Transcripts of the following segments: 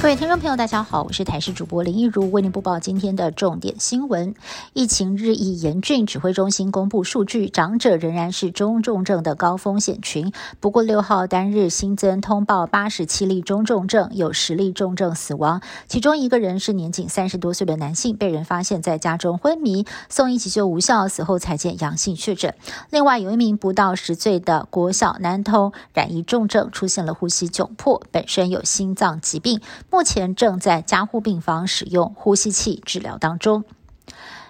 各位听众朋友，大家好，我是台视主播林一如，为您播报今天的重点新闻。疫情日益严峻，指挥中心公布数据，长者仍然是中重症的高风险群。不过六号单日新增通报八十七例中重症，有十例重症死亡，其中一个人是年仅三十多岁的男性，被人发现在家中昏迷，送医急救无效，死后才见阳性确诊。另外有一名不到十岁的国小男童染疫重症，出现了呼吸窘迫，本身有心脏疾病。目前正在加护病房使用呼吸器治疗当中。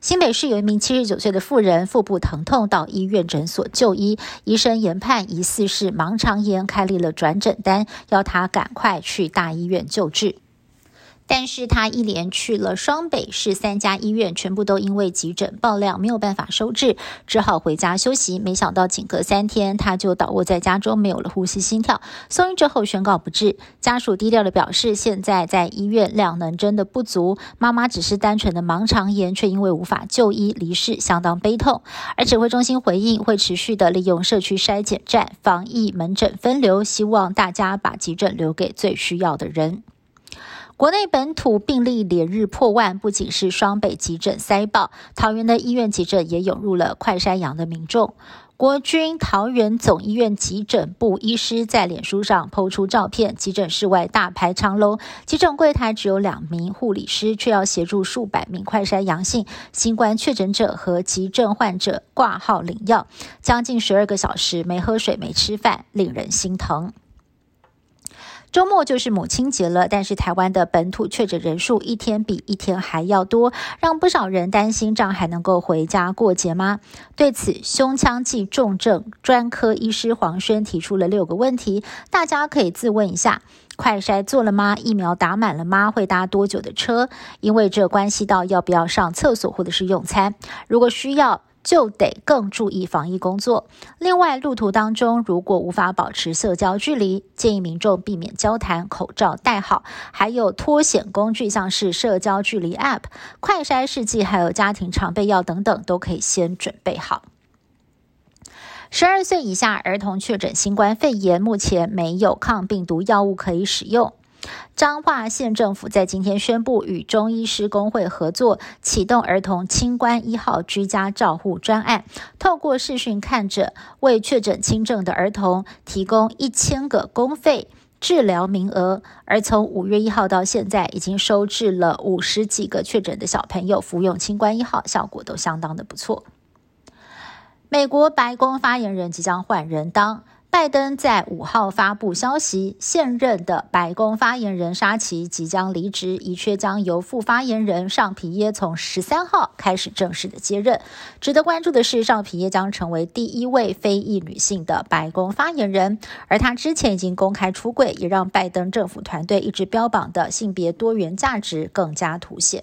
新北市有一名七十九岁的妇人，腹部疼痛到医院诊所就医，医生研判疑似是盲肠炎，开立了转诊单，要他赶快去大医院救治。但是他一连去了双北市三家医院，全部都因为急诊爆量没有办法收治，只好回家休息。没想到仅隔三天，他就倒卧在家中，没有了呼吸心跳。送医之后宣告不治，家属低调的表示，现在在医院量能真的不足，妈妈只是单纯的盲肠炎，却因为无法就医离世，相当悲痛。而指挥中心回应，会持续的利用社区筛检站、防疫门诊分流，希望大家把急诊留给最需要的人。国内本土病例连日破万，不仅是双北急诊塞爆，桃园的医院急诊也涌入了快筛阳的民众。国军桃园总医院急诊部医师在脸书上抛出照片，急诊室外大排长龙，急诊柜台只有两名护理师，却要协助数百名快筛阳性新冠确诊者和急症患者挂号领药，将近十二个小时没喝水、没吃饭，令人心疼。周末就是母亲节了，但是台湾的本土确诊人数一天比一天还要多，让不少人担心这样还能够回家过节吗？对此，胸腔暨重症专科医师黄轩提出了六个问题，大家可以自问一下：快筛做了吗？疫苗打满了吗？会搭多久的车？因为这关系到要不要上厕所或者是用餐。如果需要。就得更注意防疫工作。另外，路途当中如果无法保持社交距离，建议民众避免交谈，口罩戴好。还有脱险工具，像是社交距离 App、快筛试剂，还有家庭常备药等等，都可以先准备好。十二岁以下儿童确诊新冠肺炎，目前没有抗病毒药物可以使用。彰化县政府在今天宣布，与中医师工会合作，启动儿童清关一号居家照护专案，透过视讯看诊，为确诊轻症的儿童提供一千个公费治疗名额。而从五月一号到现在，已经收治了五十几个确诊的小朋友服用清关一号，效果都相当的不错。美国白宫发言人即将换人当。拜登在五号发布消息，现任的白宫发言人沙奇即将离职，一缺将由副发言人尚皮耶从十三号开始正式的接任。值得关注的是，尚皮耶将成为第一位非裔女性的白宫发言人，而她之前已经公开出柜，也让拜登政府团队一直标榜的性别多元价值更加凸显。